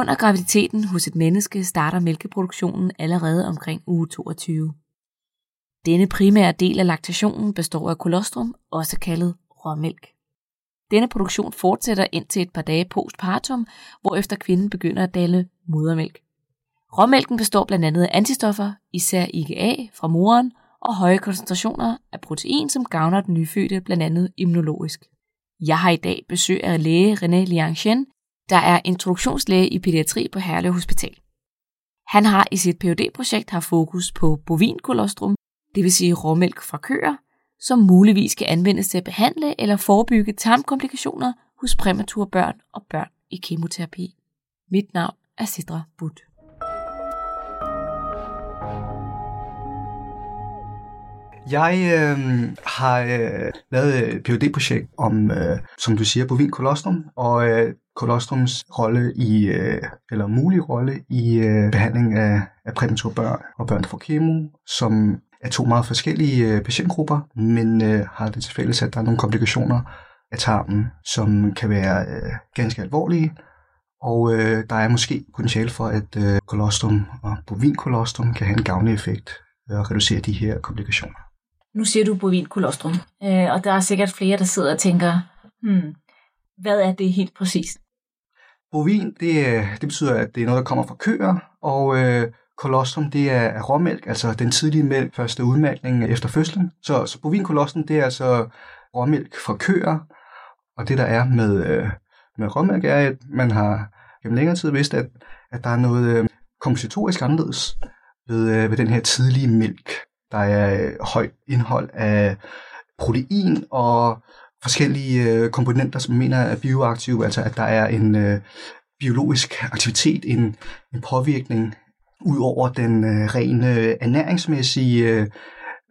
Under graviditeten hos et menneske starter mælkeproduktionen allerede omkring uge 22. Denne primære del af laktationen består af kolostrum, også kaldet råmælk. Denne produktion fortsætter indtil et par dage postpartum, hvorefter kvinden begynder at danne modermælk. Råmælken består blandt andet af antistoffer, især IgA fra moren, og høje koncentrationer af protein, som gavner den nyfødte blandt andet immunologisk. Jeg har i dag besøg af læge René Liangchen, der er introduktionslæge i pædiatri på Herlev Hospital. Han har i sit phd projekt haft fokus på bovinkolostrum, det vil sige råmælk fra køer, som muligvis kan anvendes til at behandle eller forebygge tarmkomplikationer hos præmature børn og børn i kemoterapi. Mit navn er Sidra Butt. Jeg øh, har øh, lavet et phd projekt om, øh, som du siger, bovin kolostrum, og øh, kolostrums rolle i, øh, eller mulig rolle i øh, behandling af, af præmature børn og børn, der får kemo, som er to meget forskellige øh, patientgrupper, men øh, har det til fælles, at der er nogle komplikationer af tarmen, som kan være øh, ganske alvorlige, og øh, der er måske potentiale for, at øh, kolostrum og bovinkolostrum kan have en gavnlig effekt og reducere de her komplikationer. Nu siger du bovin kolostrum, øh, og der er sikkert flere, der sidder og tænker, hmm, hvad er det helt præcist? Bovin, det, øh, det betyder, at det er noget, der kommer fra køer, og øh, kolostrum, det er råmælk, altså den tidlige mælk, første udmærkning efter fødslen. Så, så bovin kolostrum, det er altså råmælk fra køer, og det der er med, øh, med råmælk er, at man har gennem længere tid vidst, at, at der er noget øh, kompositorisk anderledes ved, øh, ved den her tidlige mælk. Der er øh, højt indhold af protein og forskellige øh, komponenter, som mener er bioaktive, altså at der er en øh, biologisk aktivitet, en, en påvirkning ud over den øh, rene øh, ernæringsmæssige øh,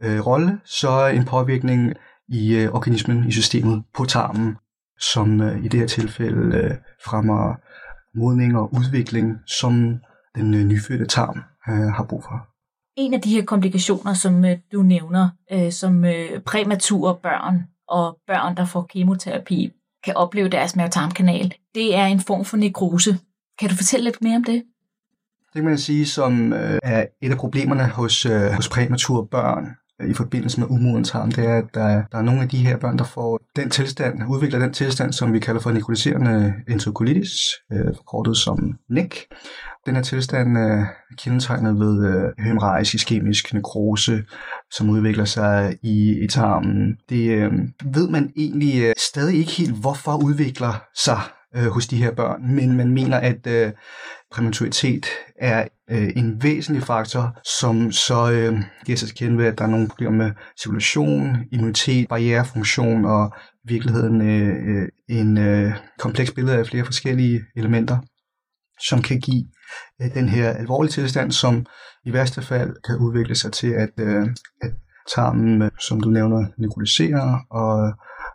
øh, rolle, så er en påvirkning i øh, organismen, i systemet på tarmen, som øh, i det her tilfælde øh, fremmer modning og udvikling, som den øh, nyfødte tarm øh, har brug for. En af de her komplikationer, som øh, du nævner, øh, som øh, præmature børn og børn, der får kemoterapi, kan opleve deres mavetarmkanal, det er en form for nekrose. Kan du fortælle lidt mere om det? Det kan man sige, som øh, er et af problemerne hos, øh, hos præmature børn i forbindelse med umodentarm, det er, at der, der er nogle af de her børn, der får den tilstand, udvikler den tilstand, som vi kalder for nekrotiserende enterokolitis, øh, forkortet som NEC. Den her tilstand er kendetegnet ved øh, hemorrhagisk iskemisk nekrose, som udvikler sig i, i tarmen. Det øh, ved man egentlig øh, stadig ikke helt, hvorfor udvikler sig øh, hos de her børn, men man mener, at øh, præmaturitet er øh, en væsentlig faktor, som så øh, giver sig til kende ved, at der er nogle problemer med cirkulation, immunitet, barrierefunktion og i virkeligheden øh, øh, en øh, kompleks billede af flere forskellige elementer, som kan give øh, den her alvorlige tilstand, som i værste fald kan udvikle sig til, at, øh, at tarmen, øh, som du nævner, nekroliserer, og øh,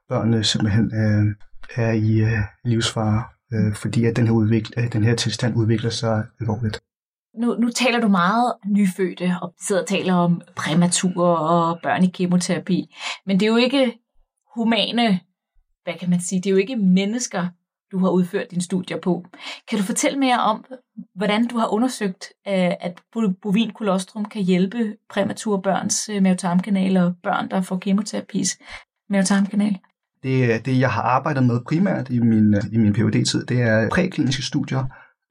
børnene simpelthen øh, er i øh, livsfare øh, fordi at den her, udvikl- øh, den her tilstand udvikler sig alvorligt. Nu, nu taler du meget nyfødte og sidder og taler om præmatur og børn i kemoterapi, men det er jo ikke humane, hvad kan man sige, det er jo ikke mennesker, du har udført dine studier på. Kan du fortælle mere om, hvordan du har undersøgt, øh, at bovin kolostrum kan hjælpe præmature børns øh, mavetarmkanal og børn, der får kemoterapis mavetarmkanal? Det, det jeg har arbejdet med primært i min, i min phd tid det er prækliniske studier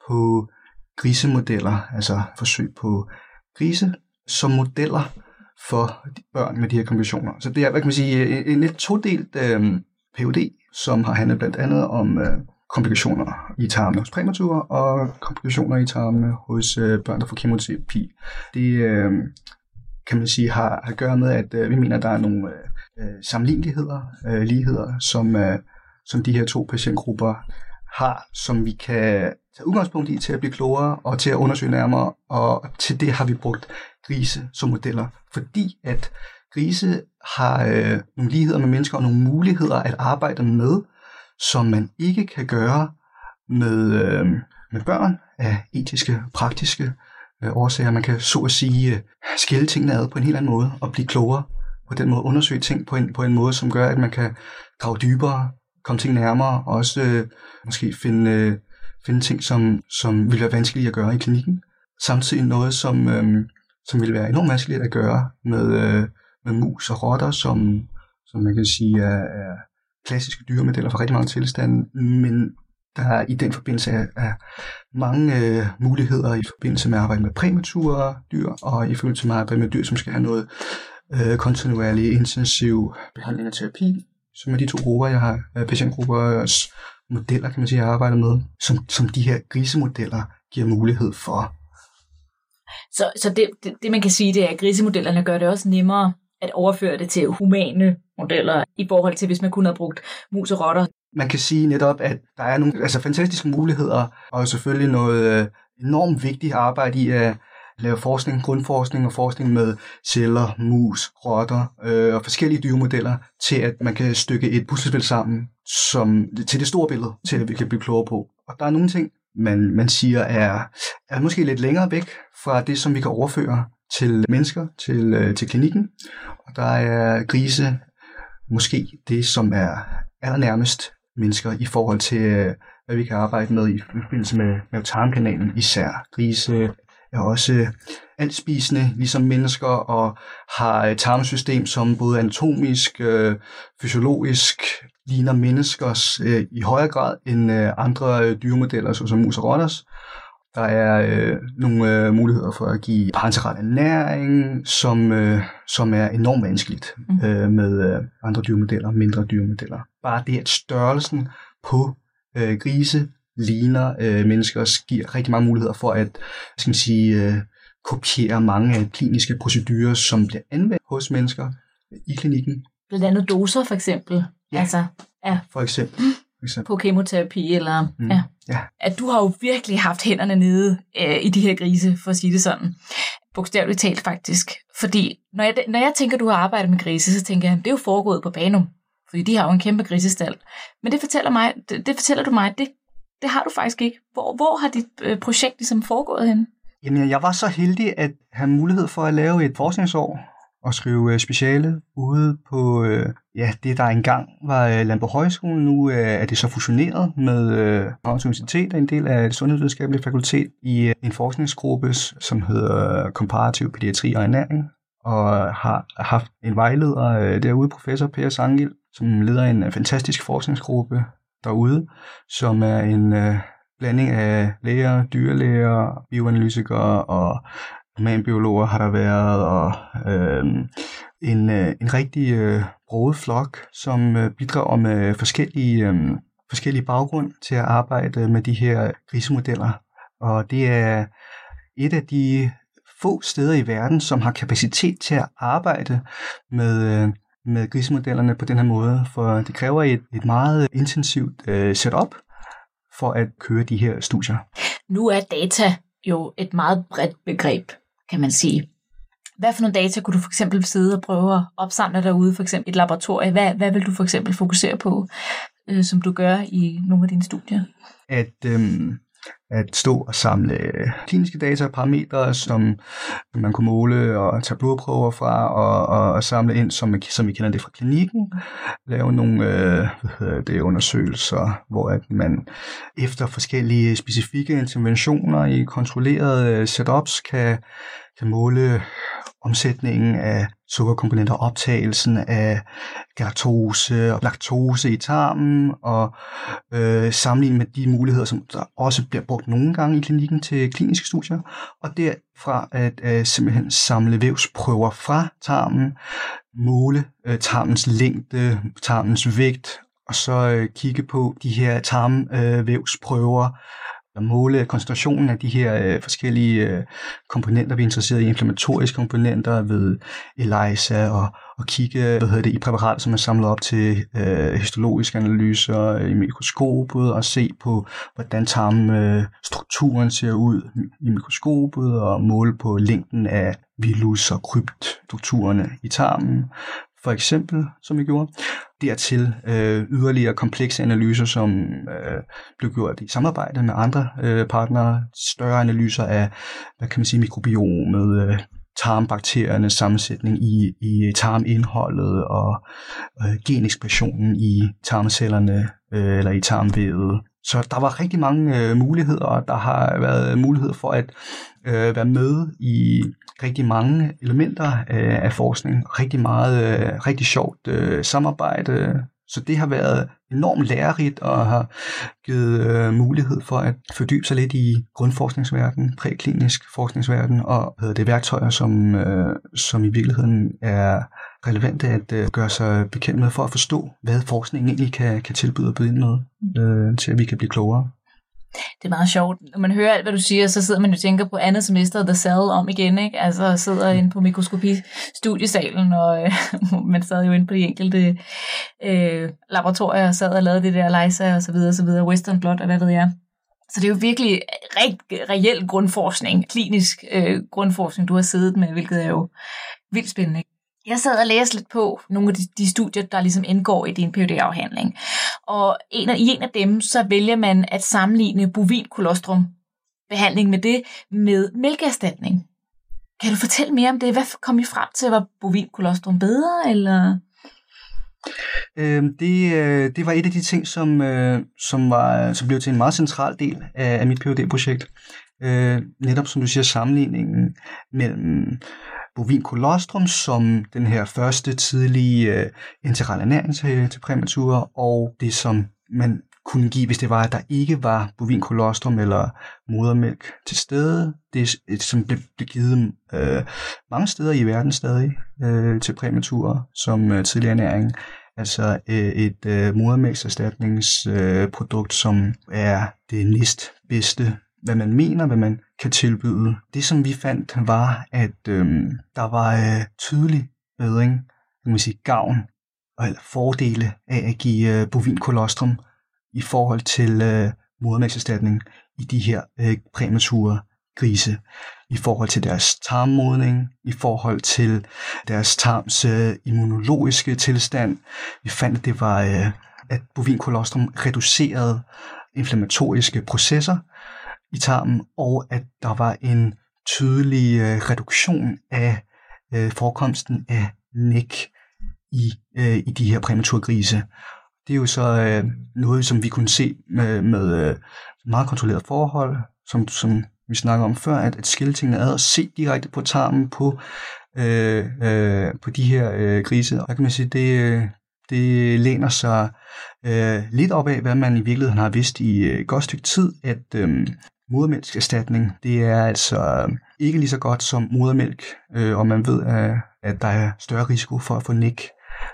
på grisemodeller, altså forsøg på grise som modeller for de børn med de her komplikationer. Så det er, hvad kan man sige, en lidt todelt øh, PhD, som har handlet blandt andet om øh, komplikationer i tarmene hos præmature og komplikationer i tarmene hos øh, børn, der får kemoterapi. Det øh, kan man sige har, har at gøre med, at øh, vi mener, at der er nogle øh, øh, sammenligneligheder, øh, ligheder, som, øh, som de her to patientgrupper har, som vi kan tage udgangspunkt i til at blive klogere og til at undersøge nærmere, og til det har vi brugt grise som modeller, fordi at grise har øh, nogle ligheder med mennesker og nogle muligheder at arbejde med, som man ikke kan gøre med, øh, med børn af etiske, praktiske øh, årsager. Man kan så at sige øh, skille tingene ad på en helt anden måde og blive klogere på den måde undersøge ting på en, på en måde, som gør, at man kan grave dybere, komme ting nærmere, og også øh, måske finde, øh, finde ting, som, som vil være vanskelige at gøre i klinikken. Samtidig noget, som, øh, som vil være enormt vanskeligt at gøre med, øh, med mus og rotter, som, som man kan sige er, er klassiske dyremodeller for rigtig mange tilstande, men der er i den forbindelse er, er mange øh, muligheder i forbindelse med at arbejde med præmature dyr, og i forbindelse med at arbejde med dyr, som skal have noget øh, kontinuerlig intensiv behandling og terapi, som er de to grupper, jeg har, øh, patientgruppers modeller, kan man sige, jeg arbejder med, som, som de her grisemodeller giver mulighed for. Så, så det, det, det, man kan sige, det er, at grisemodellerne gør det også nemmere at overføre det til humane modeller, i forhold til, hvis man kun havde brugt mus og rotter. Man kan sige netop, at der er nogle altså, fantastiske muligheder, og selvfølgelig noget øh, enormt vigtigt arbejde i at lave forskning, grundforskning og forskning med celler, mus, rotter øh, og forskellige dyremodeller, til at man kan stykke et puslespil sammen som, til det store billede, til at vi kan blive klogere på. Og der er nogle ting, man, man siger er, er måske lidt længere væk fra det, som vi kan overføre til mennesker, til, øh, til klinikken. Og der er grise måske det, som er allernærmest mennesker i forhold til, øh, hvad vi kan arbejde med i forbindelse med, med tarmkanalen især. Grise er også altspisende, ligesom mennesker, og har et tarmsystem, som både anatomisk, øh, fysiologisk ligner menneskers øh, i højere grad end øh, andre øh, dyremodeller, såsom mus og rotters. Der er øh, nogle øh, muligheder for at give parenteral ernæring, som, øh, som er enormt vanskeligt mm. øh, med øh, andre dyremodeller, mindre dyremodeller. Bare det, at størrelsen på øh, grise ligner øh, mennesker, giver rigtig mange muligheder for at skal man sige, øh, kopiere mange kliniske procedurer, som bliver anvendt hos mennesker i klinikken. Blandt andet doser for eksempel. Ja, altså, ja. for eksempel. For eksempel. På kemoterapi eller... Mm. Ja. ja. At du har jo virkelig haft hænderne nede øh, i de her grise, for at sige det sådan. Bogstaveligt talt faktisk. Fordi når jeg, når jeg tænker, du har arbejdet med grise, så tænker jeg, det er jo foregået på Banum. Fordi de har jo en kæmpe grisestal. Men det fortæller, mig, det, det fortæller du mig, det, det har du faktisk ikke. Hvor, hvor har dit øh, projekt ligesom foregået hen? Jamen, jeg var så heldig at have mulighed for at lave et forskningsår og skrive øh, speciale ude på øh, ja, det, der engang var øh, Landborg Højskole. Nu øh, er det så fusioneret med øh, Københavns Universitet, en del af det sundhedsvidenskabelige fakultet, i øh, en forskningsgruppe, som hedder Komparativ Pædiatri og Ernæring, og har haft en vejleder derude, professor Per Sangil, som leder en fantastisk forskningsgruppe derude, som er en øh, blanding af læger, dyrlæger, bioanalytikere og humanbiologer har der været, og øh, en, øh, en rigtig øh, broet flok, som øh, bidrager med forskellige, øh, forskellige baggrund til at arbejde med de her grisemodeller. Og det er et af de få steder i verden, som har kapacitet til at arbejde med, øh, med grisemodellerne på den her måde, for det kræver et, et meget intensivt øh, setup for at køre de her studier. Nu er data jo et meget bredt begreb, kan man sige. Hvad for nogle data kunne du for eksempel sidde og prøve at opsamle derude, for eksempel et laboratorium? Hvad, hvad vil du for eksempel fokusere på, øh, som du gør i nogle af dine studier? At øhm, at stå og samle øh, kliniske data og parametre, som man kunne måle og tage blodprøver fra og, og, og samle ind, som, som vi kender det fra klinikken. Lave nogle øh, det, undersøgelser, hvor at man efter forskellige specifikke interventioner i kontrollerede øh, setups kan, kan måle omsætningen af sukkerkomponenter, optagelsen af galactose og laktose i tarmen, og øh, sammenlignet med de muligheder, som der også bliver brugt nogle gange i klinikken til kliniske studier, og derfra at øh, simpelthen samle vævsprøver fra tarmen, måle øh, tarmens længde, tarmens vægt, og så øh, kigge på de her tarmvævsprøver, øh, at måle koncentrationen af de her øh, forskellige øh, komponenter, vi er interesseret i, inflammatoriske komponenter ved ELISA og, og kigge hvad hedder det, i præparater, som er samlet op til øh, histologiske analyser øh, i mikroskopet og se på, hvordan tarmstrukturen øh, ser ud i mikroskopet og måle på længden af vilus og kryptstrukturerne i tarmen for eksempel, som vi gjorde. Dertil øh, yderligere komplekse analyser, som øh, blev gjort i samarbejde med andre øh, partnere. Større analyser af, hvad kan man sige, mikrobiomet, øh, tarmbakteriernes sammensætning i, i tarmindholdet og øh, genekspressionen i tarmcellerne øh, eller i tarmvævet så der var rigtig mange øh, muligheder, og der har været mulighed for at øh, være med i rigtig mange elementer øh, af forskning. Rigtig meget, øh, rigtig sjovt øh, samarbejde. Så det har været enormt lærerigt og har givet øh, mulighed for at fordybe sig lidt i grundforskningsverden, præklinisk forskningsverden og øh, det værktøjer, som, øh, som i virkeligheden er relevante at øh, gøre sig bekendt med for at forstå, hvad forskningen egentlig kan, kan tilbyde og byde ind med, øh, til at vi kan blive klogere. Det er meget sjovt. Når man hører alt, hvad du siger, så sidder man jo og tænker på andet semester The Cell om igen, ikke? Altså sidder inde på mikroskopi-studiesalen, og øh, man sad jo inde på de enkelte øh, laboratorier og sad og lavede det der LISA og så videre, og så videre, Western Blot og hvad ved jeg. Så det er jo virkelig rigtig reel grundforskning, klinisk øh, grundforskning, du har siddet med, hvilket er jo vildt spændende. Jeg sad og læste lidt på nogle af de, de studier, der ligesom indgår i din phd afhandling Og en af, i en af dem, så vælger man at sammenligne bovinkolostrum behandling med det med mælkeerstatning. Kan du fortælle mere om det? Hvad kom I frem til? Var bovinkolostrum bedre, eller? Øh, det, øh, det var et af de ting, som, øh, som, var, som blev til en meget central del af, af mit phd projekt Øh, netop som du siger, sammenligningen mellem bovin kolostrum som den her første tidlige øh, enteral ernæring til, til præmaturer, og det som man kunne give, hvis det var, at der ikke var bovin kolostrum eller modermælk til stede. Det er som blev, blev givet øh, mange steder i verden stadig øh, til præmaturer som øh, tidlig ernæring. Altså øh, et øh, modermælkserstatningsprodukt, øh, som er det næstbedste hvad man mener, hvad man kan tilbyde. Det, som vi fandt, var, at øh, der var øh, tydelig bedring, kan man sige, gavn og eller fordele af at give øh, bovinkolostrum i forhold til øh, modermælkserstatning i de her øh, præmature grise, i forhold til deres tarmmodning, i forhold til deres tarms øh, immunologiske tilstand. Vi fandt, at det var, øh, at bovinkolostrum reducerede inflammatoriske processer, i tarmen, og at der var en tydelig øh, reduktion af øh, forekomsten af næk i, øh, i de her præmaturgrise. Det er jo så øh, noget, som vi kunne se med, med øh, meget kontrolleret forhold, som, som vi snakker om før, at, at skille tingene ad og se direkte på tarmen på, øh, øh, på de her øh, grise. Og kan man sige, det, øh, det læner sig øh, lidt op af, hvad man i virkeligheden har vidst i øh, et øh, godt stykke tid, at øh, modermælkserstatning, det er altså øh, ikke lige så godt som modermælk, øh, og man ved, at, at der er større risiko for at få nik,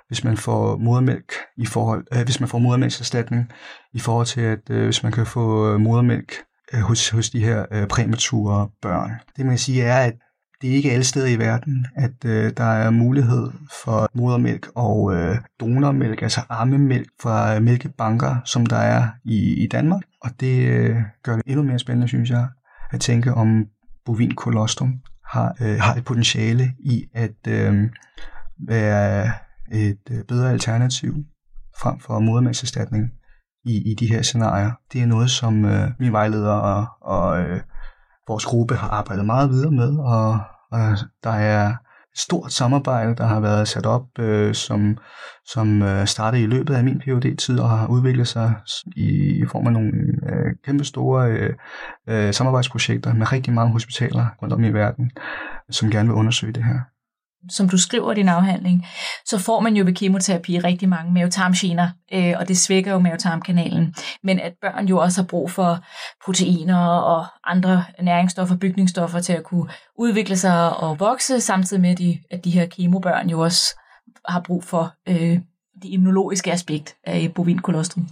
hvis man får modermælk i forhold, øh, hvis man får modermælkserstatning i forhold til, at øh, hvis man kan få øh, modermælk øh, hos, hos de her øh, præmature børn. Det man kan sige er, at det er ikke alle steder i verden, at øh, der er mulighed for modermælk og øh, donormælk, altså ammemælk fra mælkebanker, som der er i, i Danmark. Og det øh, gør det endnu mere spændende, synes jeg, at tænke om bovin kolostrum har, øh, har et potentiale i at øh, være et øh, bedre alternativ frem for modermandserstatning i, i de her scenarier. Det er noget, som øh, min vejleder og, og øh, vores gruppe har arbejdet meget videre med, og, og der er stort samarbejde, der har været sat op, øh, som, som øh, startede i løbet af min phd tid og har udviklet sig i, i form af nogle øh, kæmpe store øh, øh, samarbejdsprojekter med rigtig mange hospitaler rundt om i verden, som gerne vil undersøge det her som du skriver i din afhandling, så får man jo ved kemoterapi rigtig mange mavetarmgener, øh, og det svækker jo mavetarmkanalen. Men at børn jo også har brug for proteiner og andre næringsstoffer, bygningsstoffer til at kunne udvikle sig og vokse, samtidig med, at de, at de her kemobørn jo også har brug for øh, det immunologiske aspekt af bovinkolostrum.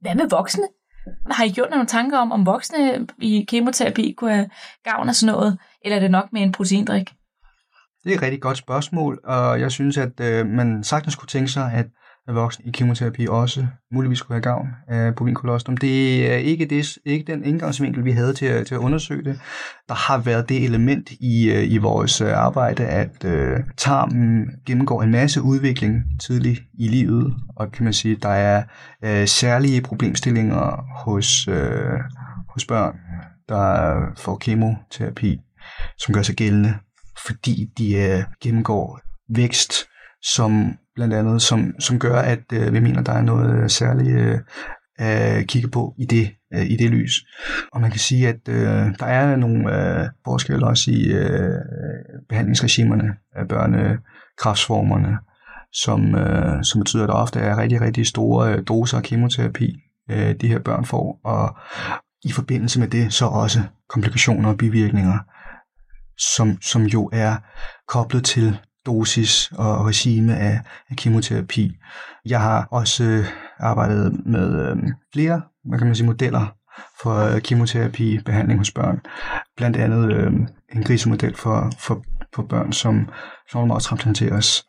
Hvad med voksne? Har I gjort nogle tanker om, om voksne i kemoterapi kunne have gavn af sådan noget, eller er det nok med en proteindrik? Det er et rigtig godt spørgsmål, og jeg synes, at øh, man sagtens kunne tænke sig, at voksne i kemoterapi også muligvis skulle have gavn af bovinkolostrum. Det er ikke, det, ikke den indgangsvinkel, vi havde til at, til at undersøge det. Der har været det element i, øh, i vores arbejde, at øh, tarmen gennemgår en masse udvikling tidligt i livet, og kan man sige, der er øh, særlige problemstillinger hos, øh, hos børn, der får kemoterapi, som gør sig gældende fordi de øh, gennemgår vækst, som blandt andet, som, som gør, at øh, vi mener, der er noget øh, særligt øh, at kigge på i det, øh, i det lys. Og man kan sige, at øh, der er nogle øh, forskelle også i øh, behandlingsregimerne af børnekræftsformerne, som, øh, som betyder, at der ofte er rigtig, rigtig store øh, doser af kemoterapi, øh, de her børn får, og i forbindelse med det så også komplikationer og bivirkninger, som, som jo er koblet til dosis og regime af, af kemoterapi. Jeg har også øh, arbejdet med øh, flere hvad kan man sige, modeller for øh, kemoterapi-behandling hos børn. Blandt andet øh, en grisemodel for, for, for børn, som transplanteres.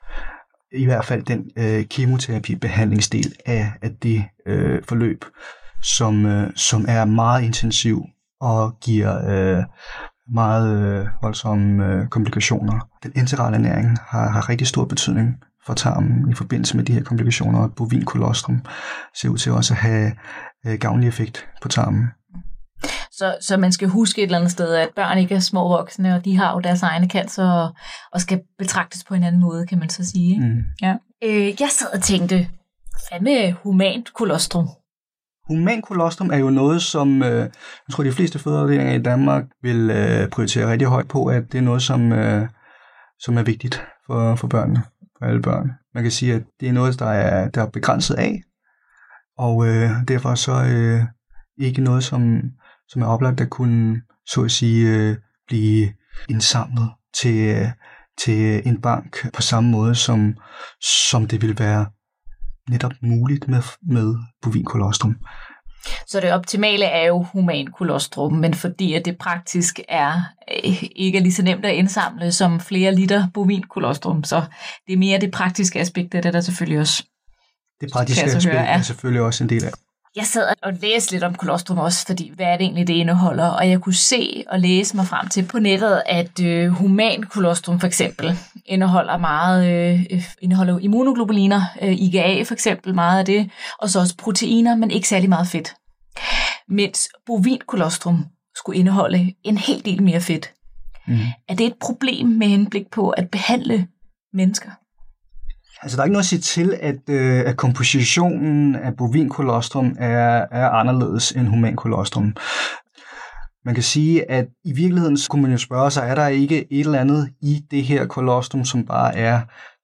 I hvert fald den øh, kemoterapi-behandlingsdel af, af det øh, forløb, som, øh, som er meget intensiv og giver øh, meget øh, voldsomme øh, komplikationer. Den enterale ernæring har, har rigtig stor betydning for tarmen i forbindelse med de her komplikationer, og bovin kolostrum ser ud til også at have øh, gavnlig effekt på tarmen. Så, så man skal huske et eller andet sted, at børn ikke er små voksne, og de har jo deres egne cancer, og, og skal betragtes på en anden måde, kan man så sige. Mm. Ja. Øh, jeg sad og tænkte, hvad med humant kolostrum? Human kolostrum er jo noget, som øh, jeg tror, de fleste fødeafdelinger i Danmark vil øh, prioritere rigtig højt på, at det er noget, som, øh, som er vigtigt for, for børnene, for alle børn. Man kan sige, at det er noget, der er, der er begrænset af, og øh, derfor så øh, ikke noget, som, som er oplagt at kunne, så at sige, øh, blive indsamlet til, øh, til en bank på samme måde, som, som det vil være netop muligt med, med bovin kolostrum. Så det optimale er jo human kolostrum, men fordi at det praktisk er øh, ikke er lige så nemt at indsamle som flere liter bovin kolostrum, så det er mere det praktiske aspekt af det, der selvfølgelig også det praktiske aspekt høre, ja. er selvfølgelig også en del af jeg sad og læste lidt om kolostrum også, fordi hvad er det egentlig, det indeholder? Og jeg kunne se og læse mig frem til på nettet, at øh, human kolostrum for eksempel indeholder meget, øh, indeholder immunoglobuliner, øh, IgA for eksempel, meget af det, og så også proteiner, men ikke særlig meget fedt. Mens bovin kolostrum skulle indeholde en hel del mere fedt. Mm. Er det et problem med henblik på at behandle mennesker? Altså, der er ikke noget at sige til, at, øh, at kompositionen af bovin kolostrum er, er anderledes end human kolostrum. Man kan sige, at i virkeligheden så kunne man jo spørge sig, er der ikke et eller andet i det her kolostrum, som bare er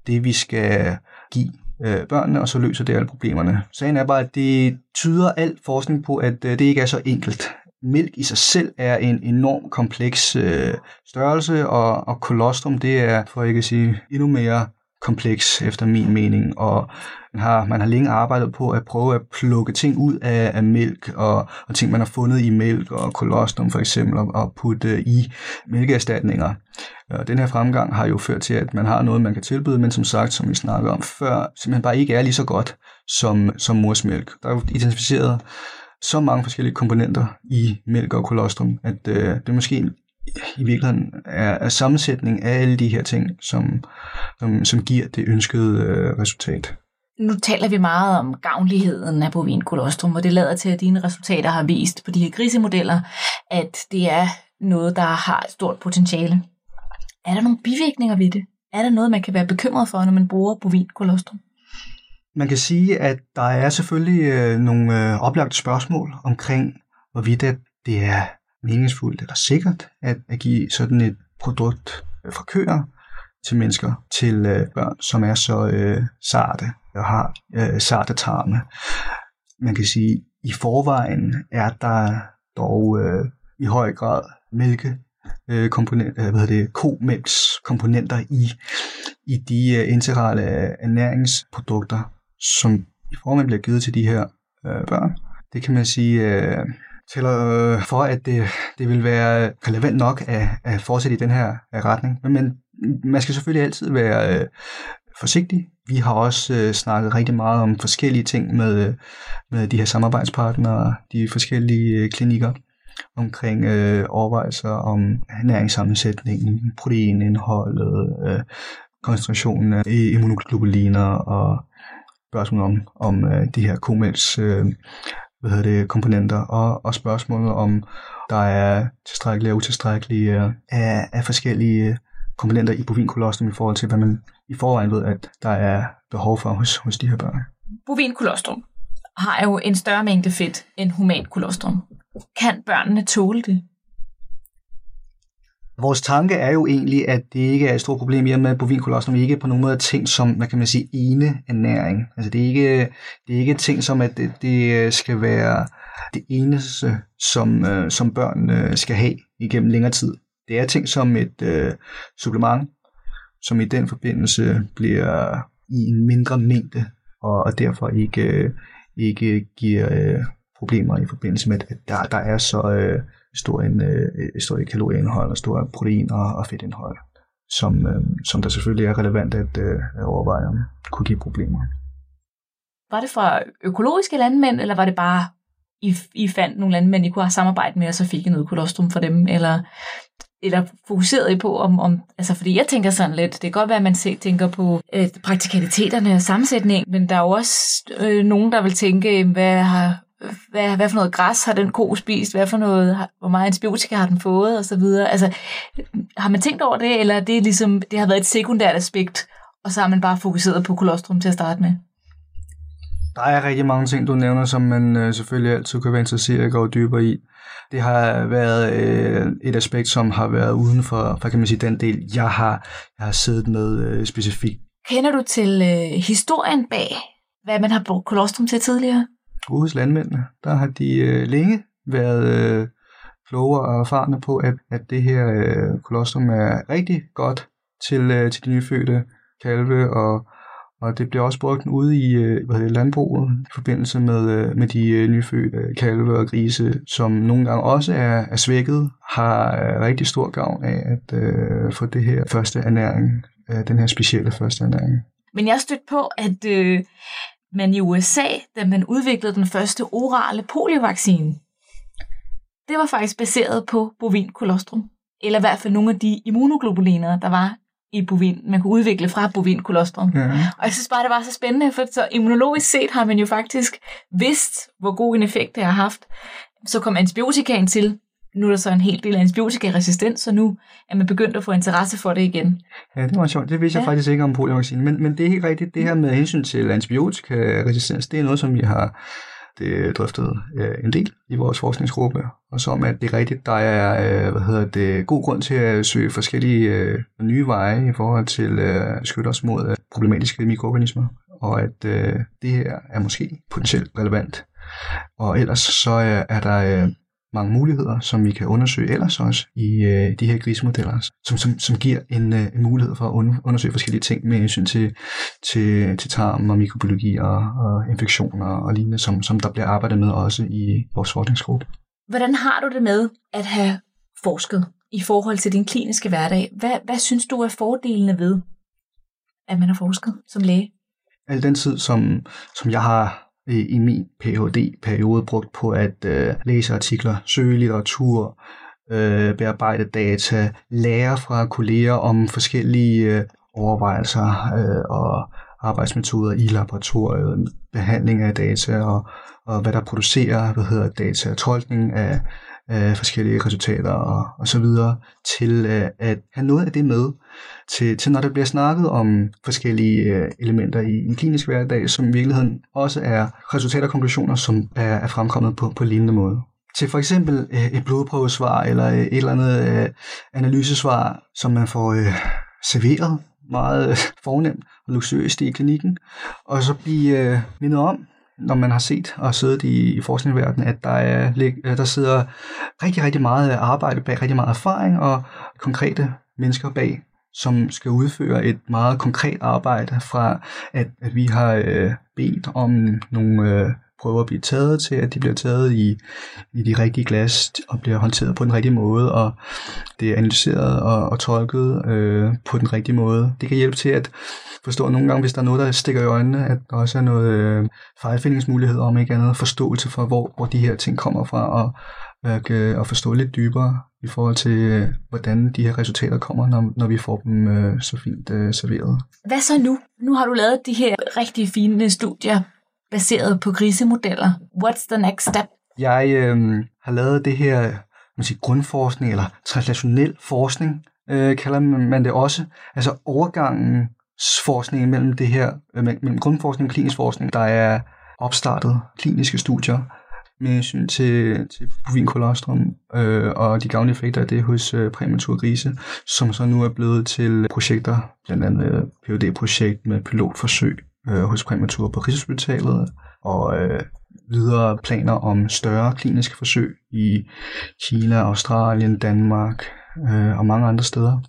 det, vi skal give øh, børnene, og så løser det alle problemerne. Sagen er bare, at det tyder al forskning på, at øh, det ikke er så enkelt. Mælk i sig selv er en enorm kompleks øh, størrelse, og, og kolostrum, det er, for ikke at sige endnu mere kompleks, efter min mening, og man har, man har længe arbejdet på at prøve at plukke ting ud af, af mælk, og, og ting, man har fundet i mælk og kolostrum for eksempel, og, og putte øh, i mælkeerstatninger. Og den her fremgang har jo ført til, at man har noget, man kan tilbyde, men som sagt, som vi snakker om før, simpelthen bare ikke er lige så godt som, som morsmælk. Der er jo identificeret så mange forskellige komponenter i mælk og kolostrum, at øh, det er måske i virkeligheden er, er sammensætning af alle de her ting, som, som, som giver det ønskede øh, resultat. Nu taler vi meget om gavnligheden af bovin kolostrum, og det lader til, at dine resultater har vist på de her grisemodeller, at det er noget, der har et stort potentiale. Er der nogle bivirkninger ved det? Er der noget, man kan være bekymret for, når man bruger bovin kolostrum? Man kan sige, at der er selvfølgelig øh, nogle øh, oplagte spørgsmål omkring, hvorvidt det er meningsfuldt eller sikkert at, at give sådan et produkt øh, fra køer til mennesker, til øh, børn, som er så øh, sarte og har øh, sarte tarme. Man kan sige, i forvejen er der dog øh, i høj grad mælke øh, komponent, øh, hvad hedder det, komælks komponenter i, i de øh, integrale øh, ernæringsprodukter, som i forvejen bliver givet til de her øh, børn. Det kan man sige, øh, taler øh, for, at det, det vil være relevant nok at, at fortsætte i den her øh, retning. Men, man skal selvfølgelig altid være øh, forsigtig. Vi har også øh, snakket rigtig meget om forskellige ting med, øh, med de her samarbejdspartnere, de forskellige øh, klinikker omkring øh, overvejelser om næringssammensætningen, proteinindholdet, øh, koncentrationen af immunoglobuliner og spørgsmål om, om øh, de her komels øh, hvad hedder det, komponenter, og, og spørgsmålet om, der er tilstrækkelige og utilstrækkelige øh, af, af forskellige øh, komponenter i bovinkolostrum i forhold til, hvad man i forvejen ved, at der er behov for hos, hos de her børn. Bovinkolostrum har jo en større mængde fedt end human kolostrum. Kan børnene tåle det? Vores tanke er jo egentlig, at det ikke er et stort problem i og med, at bovinkolostrum ikke på nogen måde er ting som, hvad kan man sige, ene ernæring. Altså det er ikke, det er ikke ting som, at det, det øh, skal være det eneste, som, øh, som børn øh, skal have igennem længere tid. Det er ting som et øh, supplement, som i den forbindelse bliver i en mindre mængde, og, og derfor ikke, øh, ikke giver øh, problemer i forbindelse med, at der, der er så øh, stor en øh, stor kalorieindhold og stor protein- og, og fedtindhold, som, øh, som der selvfølgelig er relevant at, øh, overveje, om kunne give problemer. Var det fra økologiske landmænd, eller var det bare, I, I fandt nogle landmænd, I kunne have samarbejdet med, og så fik I noget kolostrum for dem, eller, eller fokuserede I på, om, om, altså fordi jeg tænker sådan lidt, det kan godt være, at man selv tænker på øh, praktikaliteterne og sammensætning, men der er jo også øh, nogen, der vil tænke, hvad har hvad, hvad for noget græs har den ko spist, hvad for noget, hvor meget antibiotika har den fået, og så videre. Altså, har man tænkt over det, eller er det ligesom, det har været et sekundært aspekt, og så har man bare fokuseret på kolostrum til at starte med? Der er rigtig mange ting, du nævner, som man øh, selvfølgelig altid kan være interesseret i at gå dybere i. Det har været øh, et aspekt, som har været uden for, for kan man sige, den del, jeg har, jeg har siddet med øh, specifikt. Kender du til øh, historien bag, hvad man har brugt kolostrum til tidligere? Hos landmændene, der har de øh, længe været øh, klogere og erfarne på, at, at det her øh, kolostrum er rigtig godt til, øh, til de nyfødte kalve, og, og det bliver også brugt ude i øh, hvad det, landbruget i forbindelse med, øh, med de øh, nyfødte kalve og grise, som nogle gange også er, er svækket, har øh, rigtig stor gavn af at øh, få det her første ernæring, øh, den her specielle første ernæring. Men jeg har stødt på, at øh, men i USA, da man udviklede den første orale poliovaccine, det var faktisk baseret på bovin kolostrum. Eller i hvert fald nogle af de immunoglobuliner, der var i bovin, man kunne udvikle fra bovin kolostrum. Ja. Og jeg synes bare, det var så spændende, for så immunologisk set har man jo faktisk vidst, hvor god en effekt det har haft. Så kom antibiotikaen til, nu er der så en hel del antibiotikaresistens, så nu er man begyndt at få interesse for det igen. Ja, det var sjovt. Det vidste ja. jeg faktisk ikke om poliovaccinen. Men, men det er helt rigtigt. Det her med hensyn til antibiotikaresistens, det er noget, som vi har det drøftet øh, en del i vores forskningsgruppe, og som at det er rigtigt, der er øh, hvad hedder det, god grund til at søge forskellige øh, nye veje i forhold til at beskytte os mod problematiske mikroorganismer, og at det her er måske potentielt relevant. Og ellers så er der mange muligheder, som vi kan undersøge ellers også i øh, de her grisemodeller, som, som, som giver en, øh, en mulighed for at undersøge forskellige ting med hensyn til, til, til tarm og mikrobiologi og, og infektioner og lignende, som, som der bliver arbejdet med også i vores forskningsgruppe. Hvordan har du det med at have forsket i forhold til din kliniske hverdag? Hvad, hvad synes du er fordelene ved, at man har forsket som læge? Al den tid, som, som jeg har Øh, i min Ph.D.-periode brugt på at øh, læse artikler, søge litteratur, øh, bearbejde data, lære fra kolleger om forskellige øh, overvejelser øh, og arbejdsmetoder i laboratoriet, behandling af data og, og hvad der producerer hvad hedder data, tolkning af, øh, forskellige resultater og, og så videre, til øh, at have noget af det med, til, til når der bliver snakket om forskellige øh, elementer i en klinisk hverdag, som i virkeligheden også er resultater og konklusioner, som er, er fremkommet på, på lignende måde. Til for eksempel øh, et blodprøvesvar eller øh, et eller andet øh, analysesvar, som man får øh, serveret meget øh, fornemt og luksuriøst i klinikken, og så blive øh, mindet om, når man har set og siddet i, i forskningsverdenen, at der, er, der sidder rigtig, rigtig meget arbejde bag, rigtig meget erfaring og konkrete mennesker bag, som skal udføre et meget konkret arbejde fra, at, at vi har øh, bedt om nogle øh, prøver at blive taget til, at de bliver taget i, i de rigtige glas og bliver håndteret på den rigtige måde, og det er analyseret og, og tolket øh, på den rigtige måde. Det kan hjælpe til at forstå nogle gange, hvis der er noget, der stikker i øjnene, at der også er noget øh, fejlfindingsmulighed om ikke andet forståelse for, hvor, hvor de her ting kommer fra, og, øh, og forstå lidt dybere i forhold til, øh, hvordan de her resultater kommer, når, når vi får dem øh, så fint øh, serveret. Hvad så nu? Nu har du lavet de her rigtig fine studier baseret på grisemodeller. What's the next step? Jeg øh, har lavet det her man siger, grundforskning, eller translationel forskning, øh, kalder man det også. Altså overgangsforskning mellem det her, øh, mellem grundforskning og klinisk forskning, der er opstartet kliniske studier med hensyn til, til bovinkolostrum øh, og de gavnlige effekter af det hos øh, præmature grise, som så nu er blevet til projekter, blandt andet øh, phd projekt med pilotforsøg øh, hos præmature på Rigshospitalet, og øh, videre planer om større kliniske forsøg i Kina, Australien, Danmark øh, og mange andre steder.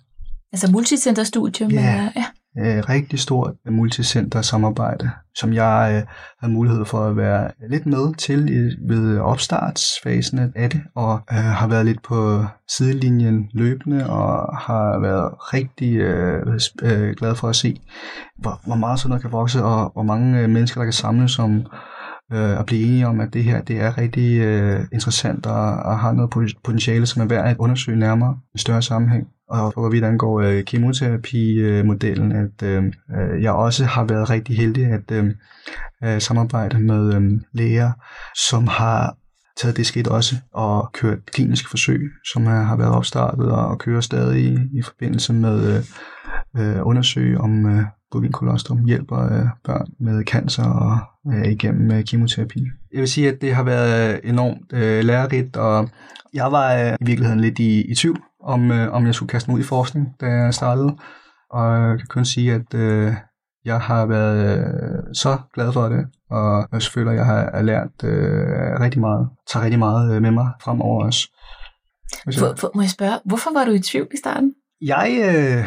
Altså multicenterstudie? Ja, med, ja øh, rigtig stort multicenter samarbejde, som jeg øh, havde mulighed for at være lidt med til i, ved opstartsfasen af det, og øh, har været lidt på sidelinjen løbende, og har været rigtig øh, øh, glad for at se, hvor, hvor meget sådan noget kan vokse, og hvor mange øh, mennesker, der kan samles som øh, at blive enige om, at det her det er rigtig øh, interessant og, og har noget potentiale, som er værd at undersøge nærmere i større sammenhæng. Og for hvorvidt angår øh, kemoterapi-modellen, at øh, øh jeg også har været rigtig heldig at øh, øh, samarbejde med øh, læger, som har taget det skridt også og kørt kliniske forsøg, som har været opstartet og kører stadig i, i forbindelse med øh, øh, undersøge om øh, bovinkolostrum hjælper øh, børn med cancer og øh, igennem øh, kemoterapi. Jeg vil sige, at det har været enormt øh, lærerigt, og jeg var øh, i virkeligheden lidt i, i tvivl om, øh, om jeg skulle kaste mig ud i forskning, da jeg startede. Og jeg kan kun sige, at øh, jeg har været øh, så glad for det, og jeg føler, at jeg har lært øh, rigtig meget, tager rigtig meget øh, med mig fremover også. For, for, må jeg spørge, hvorfor var du i tvivl i starten? Jeg, øh,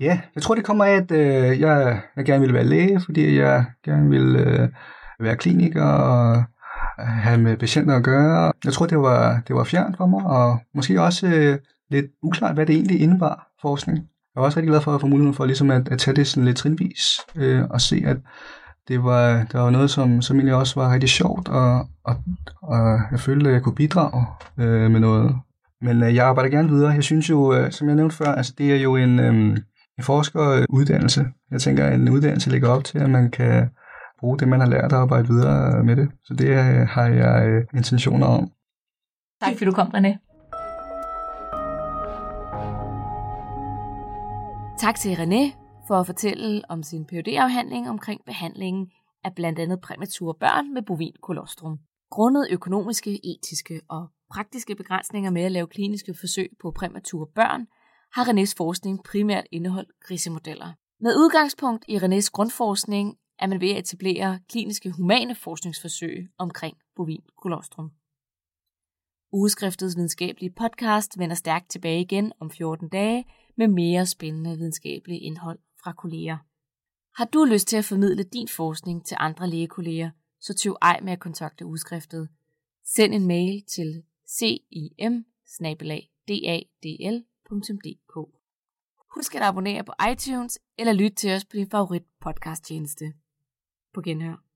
ja, jeg tror det kommer af, at øh, jeg, jeg gerne ville være læge, fordi jeg gerne ville øh, være kliniker og have med patienter at gøre. Jeg tror, det var, det var fjernt for mig, og måske også øh, lidt uklart, hvad det egentlig indebar, forskning. Jeg var også rigtig glad for at få muligheden for ligesom at, at tage det sådan lidt trinvis øh, og se, at det var, det var noget, som, som egentlig også var rigtig sjovt, og, og, og jeg følte, at jeg kunne bidrage øh, med noget. Men øh, jeg arbejder gerne videre. Jeg synes jo, øh, som jeg nævnte før, altså, det er jo en, øh, en forskeruddannelse. Jeg tænker, at en uddannelse ligger op til, at man kan bruge det, man har lært og arbejde videre med det. Så det øh, har jeg øh, intentioner om. Tak fordi du kom, René. Tak til René for at fortælle om sin phd afhandling omkring behandlingen af blandt andet præmature børn med bovin kolostrum. Grundet økonomiske, etiske og praktiske begrænsninger med at lave kliniske forsøg på præmature børn, har Renés forskning primært indeholdt grisemodeller. Med udgangspunkt i Renés grundforskning er man ved at etablere kliniske humane forskningsforsøg omkring bovin kolostrum. Ugeskriftets videnskabelige podcast vender stærkt tilbage igen om 14 dage med mere spændende videnskabeligt indhold fra kolleger. Har du lyst til at formidle din forskning til andre lægekolleger, så tøv ej med at kontakte udskriftet. Send en mail til cim Husk at abonnere på iTunes eller lyt til os på din favorit podcast tjeneste. På genhør.